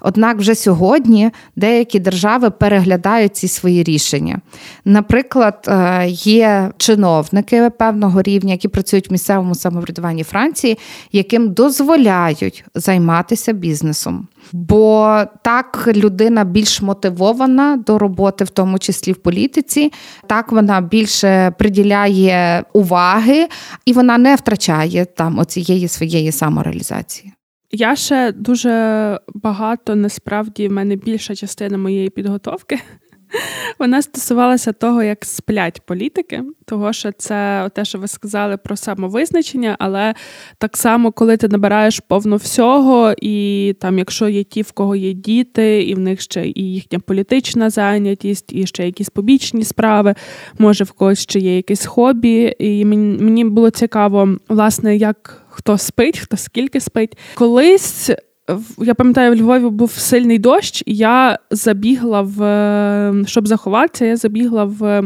C: Однак вже сьогодні деякі держави переглядають ці свої рішення. Наприклад, е, є чиновники певного рівня, які працюють в місцевому самоврядуванні Франції, яким дозволяють займатися бізнесом. Бо так людина більш мотивована до роботи, в тому числі в політиці, так вона більше приділяє уваги і вона не втрачає там оцієї своєї самореалізації.
B: Я ще дуже багато насправді в мене більша частина моєї підготовки (laughs) вона стосувалася того, як сплять політики, того що це те, що ви сказали про самовизначення, але так само, коли ти набираєш повно всього, і там, якщо є ті, в кого є діти, і в них ще і їхня політична зайнятість, і ще якісь побічні справи, може в когось ще є якесь хобі. І мені було цікаво, власне, як хто спить, хто скільки спить. Колись я пам'ятаю, в Львові був сильний дощ, і я забігла в щоб заховатися, я забігла в е,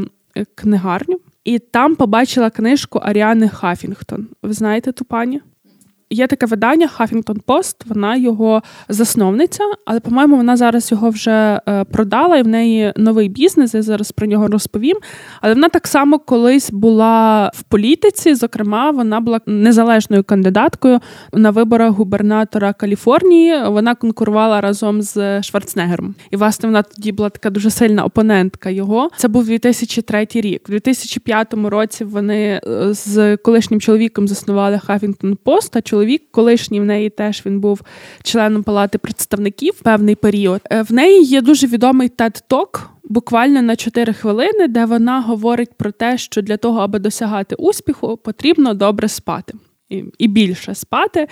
B: книгарню і там побачила книжку Аріани Хафінгтон. Ви знаєте ту пані? Є таке видання Huffington Post, вона його засновниця, але, по-моєму, вона зараз його вже е, продала, і в неї новий бізнес. Я зараз про нього розповім. Але вона так само колись була в політиці. Зокрема, вона була незалежною кандидаткою на виборах губернатора Каліфорнії. Вона конкурувала разом з Шварценеггером. І власне вона тоді була така дуже сильна опонентка його. Це був 2003 рік. У 2005 році вони е, з колишнім чоловіком заснували Huffington Post, а чоловік чоловік, колишній в неї теж він був членом палати представників певний період. Е, в неї є дуже відомий Talk, буквально на 4 хвилини, де вона говорить про те, що для того, аби досягати успіху, потрібно добре спати. І і більше спати.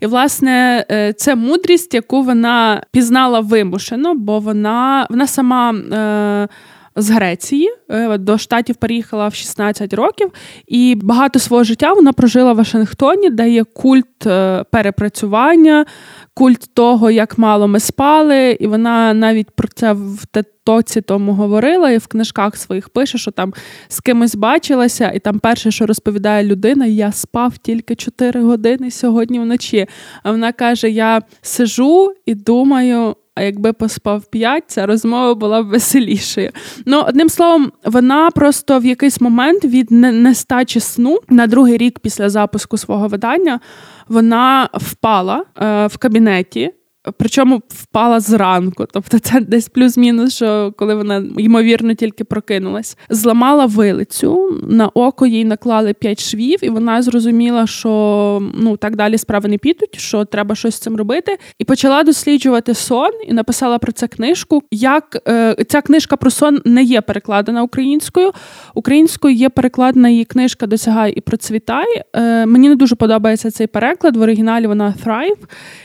B: І, власне, е, це мудрість, яку вона пізнала вимушено, бо вона вона сама е, з Греції е, до штатів переїхала в 16 років, і багато свого життя вона прожила в Вашингтоні, де є культ е, перепрацювання, культ того, як мало ми спали, і вона навіть про це в тоці тому говорила, і в книжках своїх пише, що там з кимось бачилася, і там перше, що розповідає людина, я спав тільки 4 години сьогодні вночі. А вона каже: Я сижу і думаю. А якби поспав п'ять, ця розмова була б веселішою. Ну, одним словом, вона просто в якийсь момент від нестачі сну на другий рік після запуску свого видання вона впала е, в кабінеті. Причому впала зранку, тобто це десь плюс-мінус, що коли вона ймовірно тільки прокинулась, зламала вилицю, на око їй наклали п'ять швів, і вона зрозуміла, що ну так далі справи не підуть, що треба щось з цим робити. І почала досліджувати сон і написала про це книжку. Як е, ця книжка про сон не є перекладена українською. Українською є перекладена її книжка Досягай і процвітай. Е, Мені не дуже подобається цей переклад. В оригіналі вона Thrive.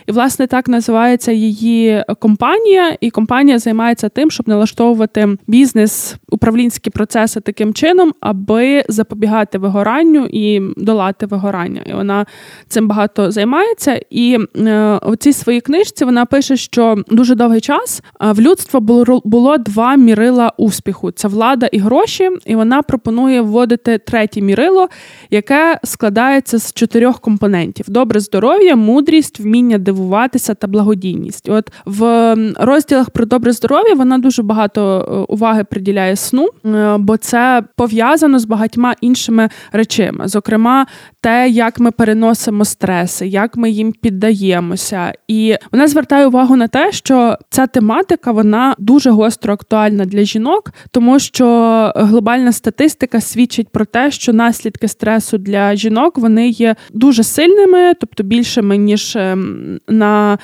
B: І власне так називає називається її компанія, і компанія займається тим, щоб налаштовувати бізнес, управлінські процеси таким чином, аби запобігати вигоранню і долати вигорання. І вона цим багато займається. І е, у цій своїй книжці вона пише, що дуже довгий час е, в людства було було два мірила успіху: це влада і гроші. І вона пропонує вводити третє мірило, яке складається з чотирьох компонентів: добре здоров'я, мудрість, вміння дивуватися та благодійність благодійність. От в розділах про добре здоров'я вона дуже багато е, уваги приділяє сну, е, бо це пов'язано з багатьма іншими речами, зокрема, те, як ми переносимо стреси, як ми їм піддаємося, і вона звертає увагу на те, що ця тематика вона дуже гостро актуальна для жінок, тому що глобальна статистика свідчить про те, що наслідки стресу для жінок вони є дуже сильними, тобто більшими ніж ем, на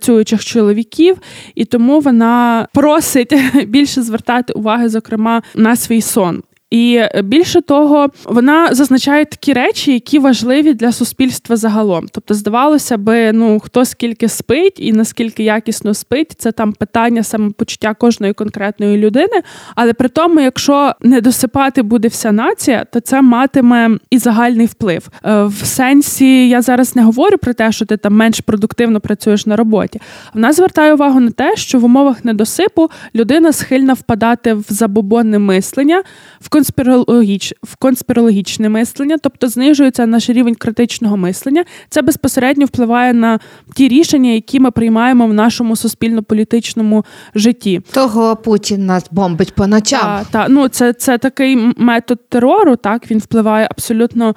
B: працюючих чоловіків, і тому вона просить (laughs) більше звертати уваги, зокрема, на свій сон. І більше того, вона зазначає такі речі, які важливі для суспільства загалом. Тобто, здавалося би, ну хто скільки спить і наскільки якісно спить, це там питання самопочуття кожної конкретної людини. Але при тому, якщо не досипати буде вся нація, то це матиме і загальний вплив. Е, в сенсі я зараз не говорю про те, що ти там менш продуктивно працюєш на роботі. Вона звертає увагу на те, що в умовах недосипу людина схильна впадати в забобонне мислення. в конспірологіч... в конспірологічне мислення, тобто знижується наш рівень критичного мислення. Це безпосередньо впливає на ті рішення, які ми приймаємо в нашому суспільно-політичному житті.
C: Того Путін нас бомбить по ночам.
B: Так, та, ну це це такий метод терору. Так він впливає абсолютно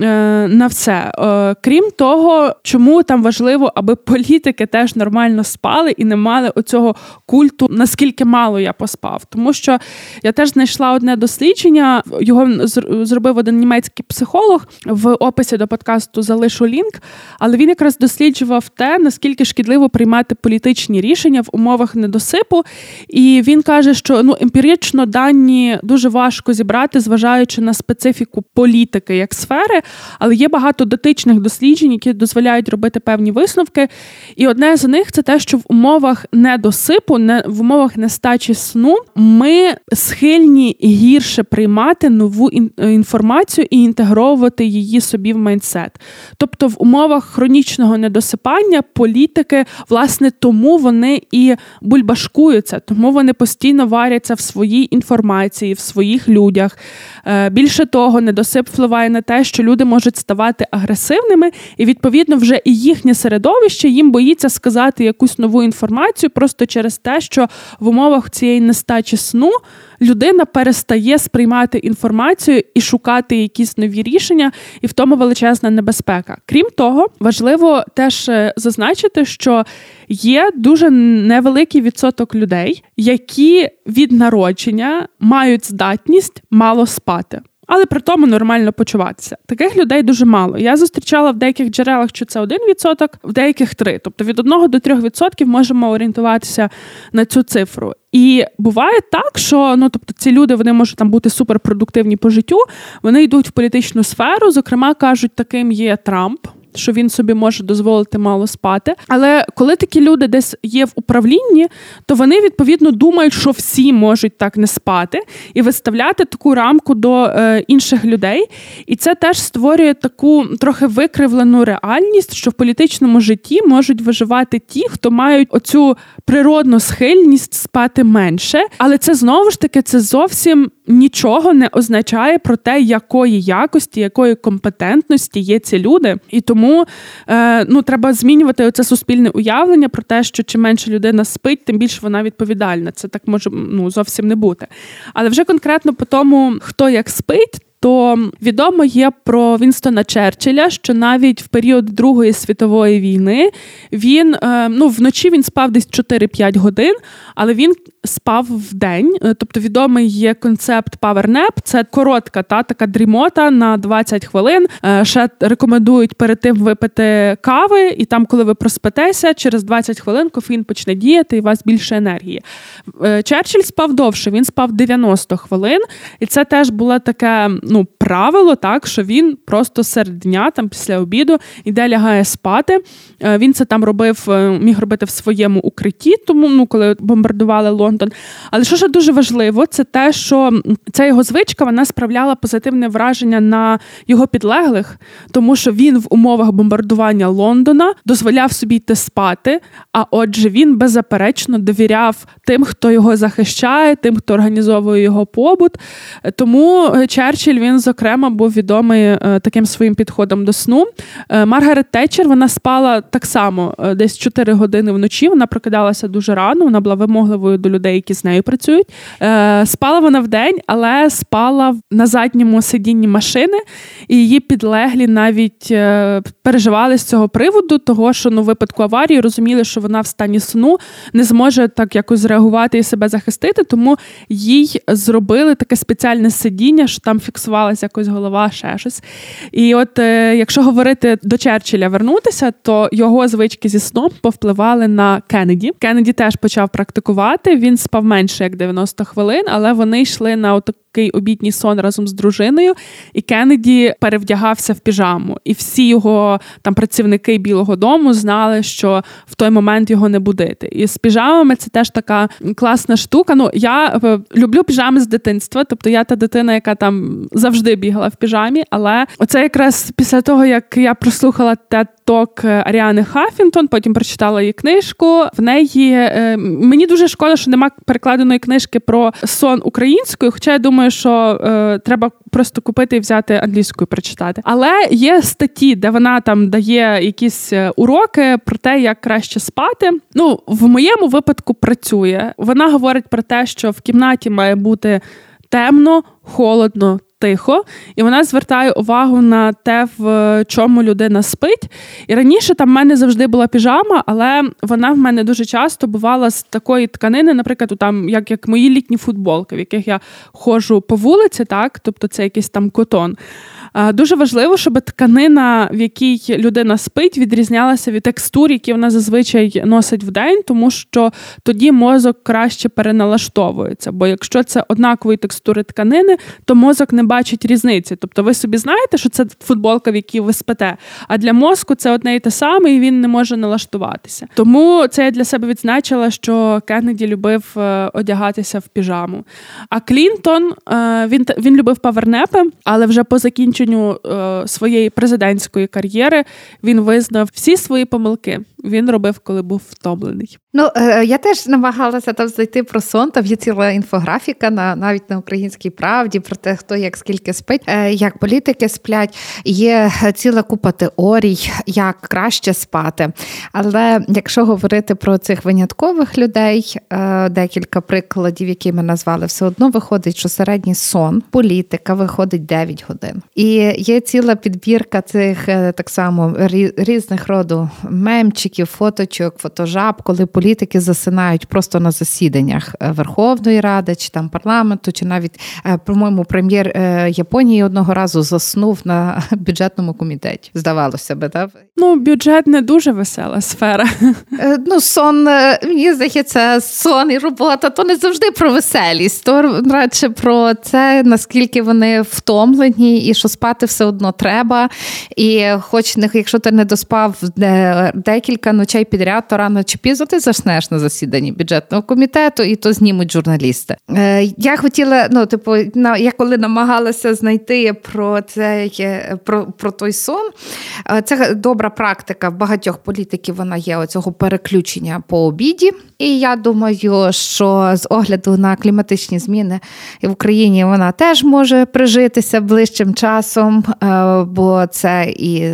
B: е, на все. Е, крім того, чому там важливо, аби політики теж нормально спали і не мали оцього культу, наскільки мало я поспав. Тому що я теж знайшла одне дослідження. Його зробив один німецький психолог в описі до подкасту залишу лінк, але він якраз досліджував те, наскільки шкідливо приймати політичні рішення в умовах недосипу. І він каже, що ну емпірично дані дуже важко зібрати, зважаючи на специфіку політики як сфери, але є багато дотичних досліджень, які дозволяють робити певні висновки. І одне з них це те, що в умовах недосипу, не в умовах нестачі сну, ми схильні гірше приймати нову інформацію і інтегровувати її собі в майндсет. Тобто, в умовах хронічного недосипання політики, власне, тому вони і бульбашкуються, тому вони постійно варяться в своїй інформації, в своїх людях. Е, більше того, недосип впливає на те, що люди можуть ставати агресивними, і відповідно вже і їхнє середовище їм боїться сказати якусь нову інформацію просто через те, що в умовах цієї нестачі сну людина перестає сприймати інформацію і шукати якісь нові рішення, і в тому величезна небезпека. Крім того, важливо теж е, зазначити, що є дуже невеликий відсоток людей, які від народження мають здатність мало спати але при тому нормально почуватися. Таких людей дуже мало. Я зустрічала в деяких джерелах, що це 1%, в деяких 3%. Тобто від 1 до 3% можемо орієнтуватися на цю цифру. І буває так, що ну тобто ці люди вони можуть там бути суперпродуктивні по життю. Вони йдуть в політичну сферу. Зокрема, кажуть, таким є Трамп що він собі може дозволити мало спати. Але коли такі люди десь є в управлінні, то вони відповідно думають, що всі можуть так не спати, і виставляти таку рамку до е, інших людей. І це теж створює таку трохи викривлену реальність, що в політичному житті можуть виживати ті, хто мають оцю природну схильність спати менше. Але це знову ж таки це зовсім нічого не означає про те, якої якості, якої компетентності є ці люди. І тому е, ну, треба змінювати це суспільне уявлення про те, що чим менше людина спить, тим більше вона відповідальна. Це так може ну, зовсім не бути. Але вже конкретно по тому, хто як спить то відомо є про Вінстона Черчилля, що навіть в період Другої світової війни він е, ну вночі він спав десь 4-5 годин, але він спав в день. Е, тобто відомий є концепт Power Nap, Це коротка та така дрімота на 20 хвилин. Е, ще рекомендують перед тим випити кави, і там, коли ви проспитеся, через 20 хвилин кофеїн почне діяти, і у вас більше енергії. Черчилль спав довше, він спав 90 хвилин, і це теж було таке ну, правило, так, що він просто серед дня, там після обіду, іде лягає спати. Е, він це там робив, е, міг робити в своєму укритті, тому ну, коли бомбардували Лондон. Але що ж дуже важливо, це те, що ця його звичка вона справляла позитивне враження на його підлеглих, тому що він в умовах бомбардування Лондона дозволяв собі йти спати. А отже, він беззаперечно довіряв тим, хто його захищає, тим, хто організовує його побут. Тому е, Черчилль він зокрема був відомий е, таким своїм підходом до сну. Е, Маргарет Тетчер вона спала так само е, десь 4 години вночі. Вона прокидалася дуже рано. Вона була вимогливою до людей, які з нею працюють. Спала вона в день, але спала на задньому сидінні машини, і її підлеглі навіть переживали з цього приводу, того що ну, випадку аварії розуміли, що вона в стані сну не зможе так якось зреагувати і себе захистити, тому їй зробили таке спеціальне сидіння, що там фіксувалася якось голова, ще щось. І от е, якщо говорити до Черчилля вернутися, то його звички зі сном повпливали на Кеннеді. Кеннеді теж почав практикувати. Він спав менше як 90 хвилин, але вони йшли на такий обідній сон разом з дружиною, і Кеннеді перевдягався в піжаму. І всі його там працівники Білого Дому знали, що в той момент його не будити. І з піжамами це теж така класна штука. Ну я е, люблю піжами з дитинства, тобто я та дитина, яка там завжди бігала в піжамі. Але оце якраз після того, як я прослухала те ток Аріани Хафінтон, потім прочитала її книжку. В неї е, мені дуже шкода, що нема перекладеної книжки про сон українською. Хоча я думаю думаю, що е, треба просто купити і взяти англійською прочитати. Але є статті, де вона там дає якісь е, уроки про те, як краще спати. Ну, в моєму випадку працює. Вона говорить про те, що в кімнаті має бути темно, холодно, тихо, і вона звертає увагу на те, в чому людина спить. І раніше там в мене завжди була піжама, але вона в мене дуже часто бувала з такої тканини, наприклад, там, як як мої літні футболки, в яких я ходжу по вулиці, так, тобто це якийсь там котон. Дуже важливо, щоб тканина, в якій людина спить, відрізнялася від текстур, які вона зазвичай носить в день, тому що тоді мозок краще переналаштовується. Бо якщо це однакової текстури тканини, то мозок не бачить різниці. Тобто, ви собі знаєте, що це футболка, в якій ви спите, а для мозку це одне і те саме, і він не може налаштуватися. Тому це я для себе відзначила, що Кеннеді любив е, одягатися в піжаму. А Клінтон е, він він любив павернепи, але вже по закінченню закінченню е, своєї президентської кар'єри він визнав всі свої помилки. Він робив, коли був втомлений.
C: Ну е, я теж намагалася там знайти про сон. Там є ціла інфографіка на навіть на українській правді про те, хто як скільки спить, е, як політики сплять. Є ціла купа теорій, як краще спати. Але якщо говорити про цих виняткових людей, е, декілька прикладів, які ми назвали, все одно виходить, що середній сон політика виходить 9 годин. І є ціла підбірка цих так само різних роду мемчиків, фоточок, фотожаб, коли політики засинають просто на засіданнях е, Верховної Ради чи там парламенту, чи навіть, е, по-моєму, прем'єр е, Японії одного разу заснув на (laughs) бюджетному комітеті. Здавалося би, так?
B: Ну, бюджет не дуже весела сфера.
C: Ну, сон, мені здається, сон і робота то не завжди про веселість, то радше про це, наскільки вони втомлені, і що спати все одно треба. І хоч якщо ти не доспав декілька ночей підряд, то рано чи пізно ти заснеш на засіданні бюджетного комітету, і то знімуть журналісти. Е, я хотіла, ну типу, на я коли намагалася знайти про цей е, про, про той сон, е, це добра практика в багатьох політиків. Вона є оцього переключення по обіді. І я думаю, що з огляду на кліматичні зміни в Україні вона теж може прижитися ближчим часом, бо це і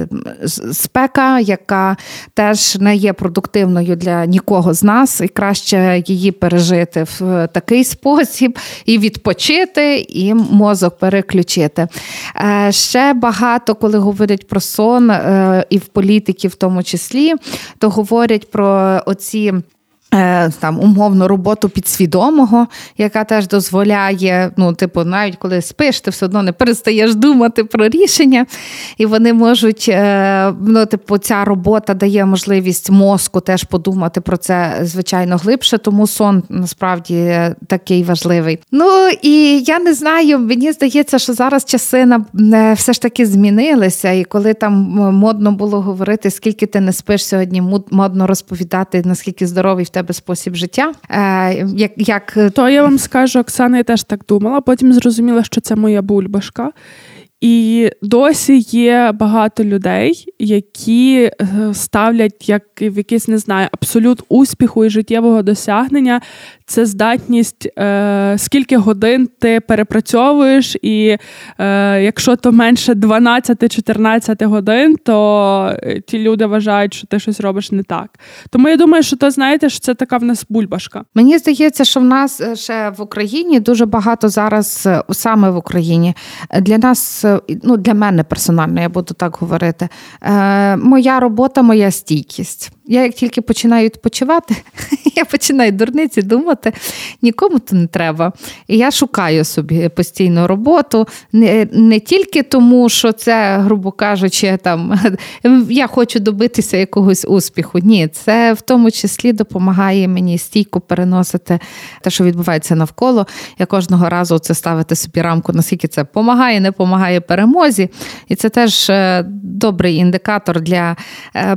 C: спека, яка теж не є продуктивною для нікого кожного з нас, і краще її пережити в такий (laughs) спосіб, і відпочити, і мозок переключити. Е, ще багато, коли говорять про сон, е, і в політики, в тому числі, то говорять про оці. Е, там умовно роботу підсвідомого, яка теж дозволяє, ну, типу, навіть коли спиш, ти все одно не перестаєш думати про рішення, і вони можуть, е, ну, типу, ця робота дає можливість мозку теж подумати про це, звичайно, глибше, тому сон насправді такий важливий. Ну і я не знаю, мені здається, що зараз часи все ж таки змінилися, і коли там модно було говорити, скільки ти не спиш сьогодні, модно розповідати, наскільки здоровий в тебе спосіб життя. Е, як, як...
B: То я вам скажу, Оксана, я теж так думала. Потім зрозуміла, що це моя бульбашка. І досі є багато людей, які е, ставлять як в якийсь не знаю абсолют успіху і життєвого досягнення це здатність, е, скільки годин ти перепрацьовуєш, і е, якщо то менше 12-14 годин, то е, ті люди вважають, що ти щось робиш не так. Тому я думаю, що то знаєте, що це така в нас бульбашка.
C: Мені здається, що в нас е, ще в Україні дуже багато зараз, саме в Україні, для нас, ну для мене персонально, я буду так говорити. Е, Моя робота, моя стійкість. Я як тільки починаю відпочивати, (laughs) я починаю дурниці думати, нікому то не треба. І я шукаю собі постійну роботу. Не не тільки тому, що це, грубо кажучи, там (laughs) я хочу добитися якогось успіху. Ні, це в тому числі допомагає мені стійко переносити те, що відбувається навколо. Я кожного разу це ставити собі рамку, наскільки це допомагає, не допомагає перемозі. І це теж е, добрий індикатор для е,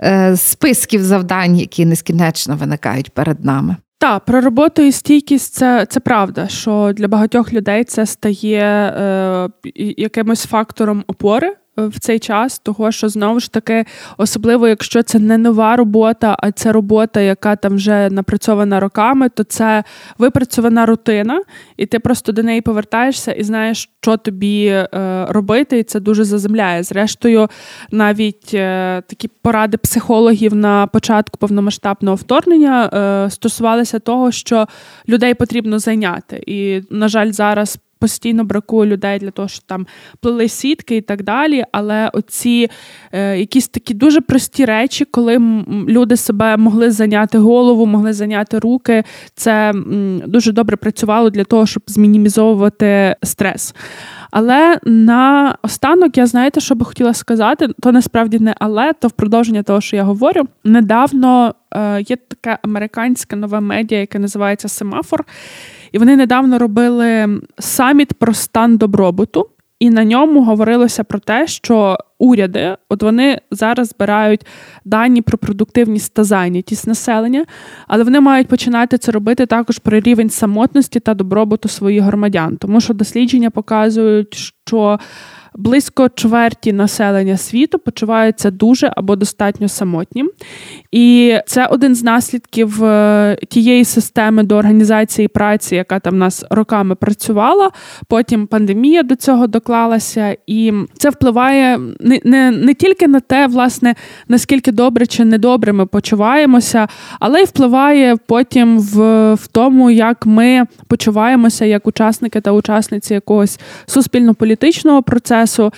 C: Е, списків завдань, які нескінченно виникають перед нами.
B: Так, про роботу і стійкість це це правда, що для багатьох людей це стає е, якимось фактором опори в цей час, того що знову ж таки, особливо якщо це не нова робота, а це робота, яка там вже напрацьована роками, то це випрацьована рутина, і ти просто до неї повертаєшся і знаєш, що тобі е, робити, і це дуже заземляє. Зрештою, навіть е, такі поради психологів на початку повномасштабного вторгнення е, стосувалися того, що людей потрібно зайняти. І, на жаль, зараз постійно бракує людей для того, щоб там плели сітки і так далі. Але оці е, якісь такі дуже прості речі, коли люди себе могли зайняти голову, могли зайняти руки, це м, дуже добре працювало для того, щоб змінімізовувати стрес. Але на останок, я знаєте, що би хотіла сказати, то насправді не але, то в продовження того, що я говорю. Недавно е, є таке американське нове медіа, яке називається Семафор. І вони недавно робили саміт про стан добробуту, і на ньому говорилося про те, що уряди, от вони зараз збирають дані про продуктивність та зайнятість населення, але вони мають починати це робити також про рівень самотності та добробуту своїх громадян, тому що дослідження показують, що близько чверті населення світу почуваються дуже або достатньо самотнім. І це один з наслідків е, тієї системи до організації праці, яка там в нас роками працювала. Потім пандемія до цього доклалася, і це впливає не, не, не тільки на те, власне, наскільки добре чи недобре ми почуваємося, але й впливає потім в, в тому, як ми почуваємося як учасники та учасниці якогось суспільно-політичного процесу часу.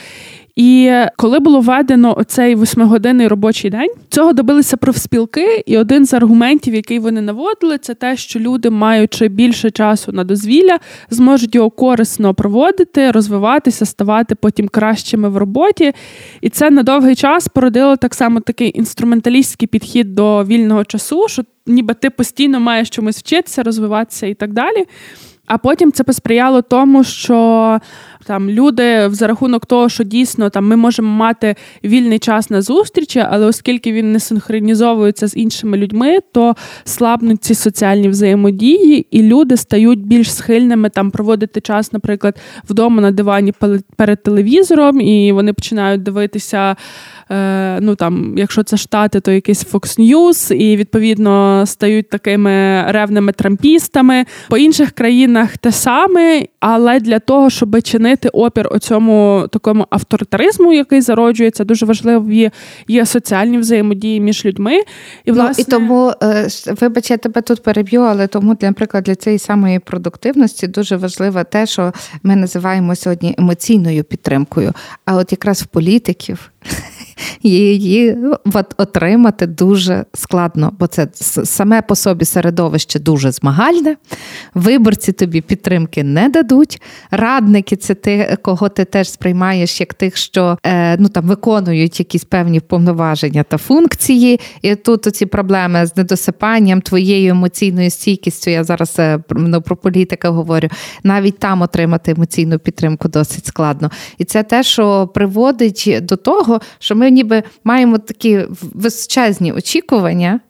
B: І коли було введено оцей восьмигодинний робочий день, цього добилися профспілки, і один з аргументів, який вони наводили, це те, що люди, маючи більше часу на дозвілля, зможуть його корисно проводити, розвиватися, ставати потім кращими в роботі. І це на довгий час породило так само такий інструменталістський підхід до вільного часу, що ніби ти постійно маєш чомусь вчитися, розвиватися і так далі. А потім це посприяло тому, що там люди за рахунок того, що дійсно там ми можемо мати вільний час на зустрічі, але оскільки він не синхронізовується з іншими людьми, то слабнуть ці соціальні взаємодії, і люди стають більш схильними там проводити час, наприклад, вдома на дивані перед телевізором, і вони починають дивитися. Е, ну там, якщо це штати, то якийсь Fox News, і відповідно стають такими ревними трампістами. По інших країнах те саме, але для того, щоб чинити опір оцьому такому авторитаризму, який зароджується, дуже важливі є соціальні взаємодії між людьми.
C: І власне... Ну, і тому, е, вибач, я тебе тут переб'ю, але тому, для наприклад, для цієї самої продуктивності дуже важливо те, що ми називаємо сьогодні емоційною підтримкою. А от якраз в політиків її отримати дуже складно, бо це саме по собі середовище дуже змагальне. Виборці тобі підтримки не дадуть. Радники це ти, кого ти теж сприймаєш як тих, що е, ну там виконують якісь певні повноваження та функції. І тут ці проблеми з недосипанням, твоєю емоційною стійкістю. Я зараз е, ну, про політика говорю. Навіть там отримати емоційну підтримку досить складно. І це те, що приводить до того, що ми ніби маємо такі величезні очікування,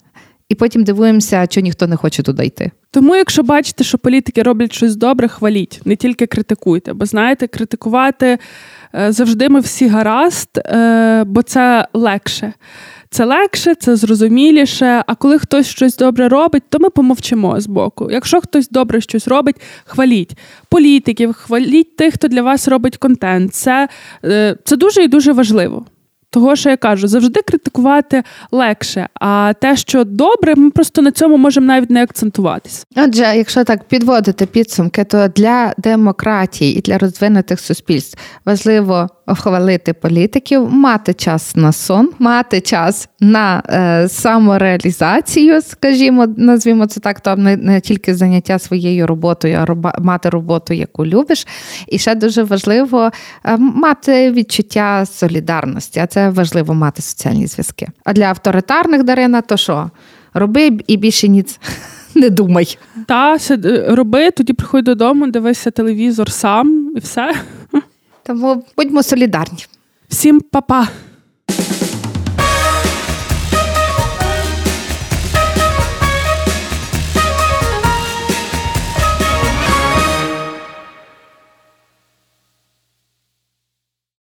C: і потім дивуємося, що ніхто не хоче туди йти.
B: Тому, якщо бачите, що політики роблять щось добре, хваліть, не тільки критикуйте. Бо знаєте, критикувати е, завжди ми всі гаразд, е, бо це легше. Це легше, це зрозуміліше. А коли хтось щось добре робить, то ми помовчимо з боку. Якщо хтось добре щось робить, хваліть політиків, хваліть тих, хто для вас робить контент. Це, е, Це дуже і дуже важливо. Того, що я кажу, завжди критикувати легше. А те, що добре, ми просто на цьому можемо навіть не акцентуватись.
C: Отже, якщо так підводити підсумки, то для демократії і для розвинутих суспільств важливо хвалити політиків, мати час на сон, мати час на е, самореалізацію, скажімо, назвімо це так, то не, не тільки заняття своєю роботою, а роба, мати роботу, яку любиш. І ще дуже важливо е, мати відчуття солідарності. А це важливо мати соціальні зв'язки. А для авторитарних Дарина, то що? Роби і більше ніц. (laughs) Не думай.
B: Та роби, тоді приходь додому, дивися телевізор сам і все.
C: Тому будьмо солідарні.
B: Всім па-па!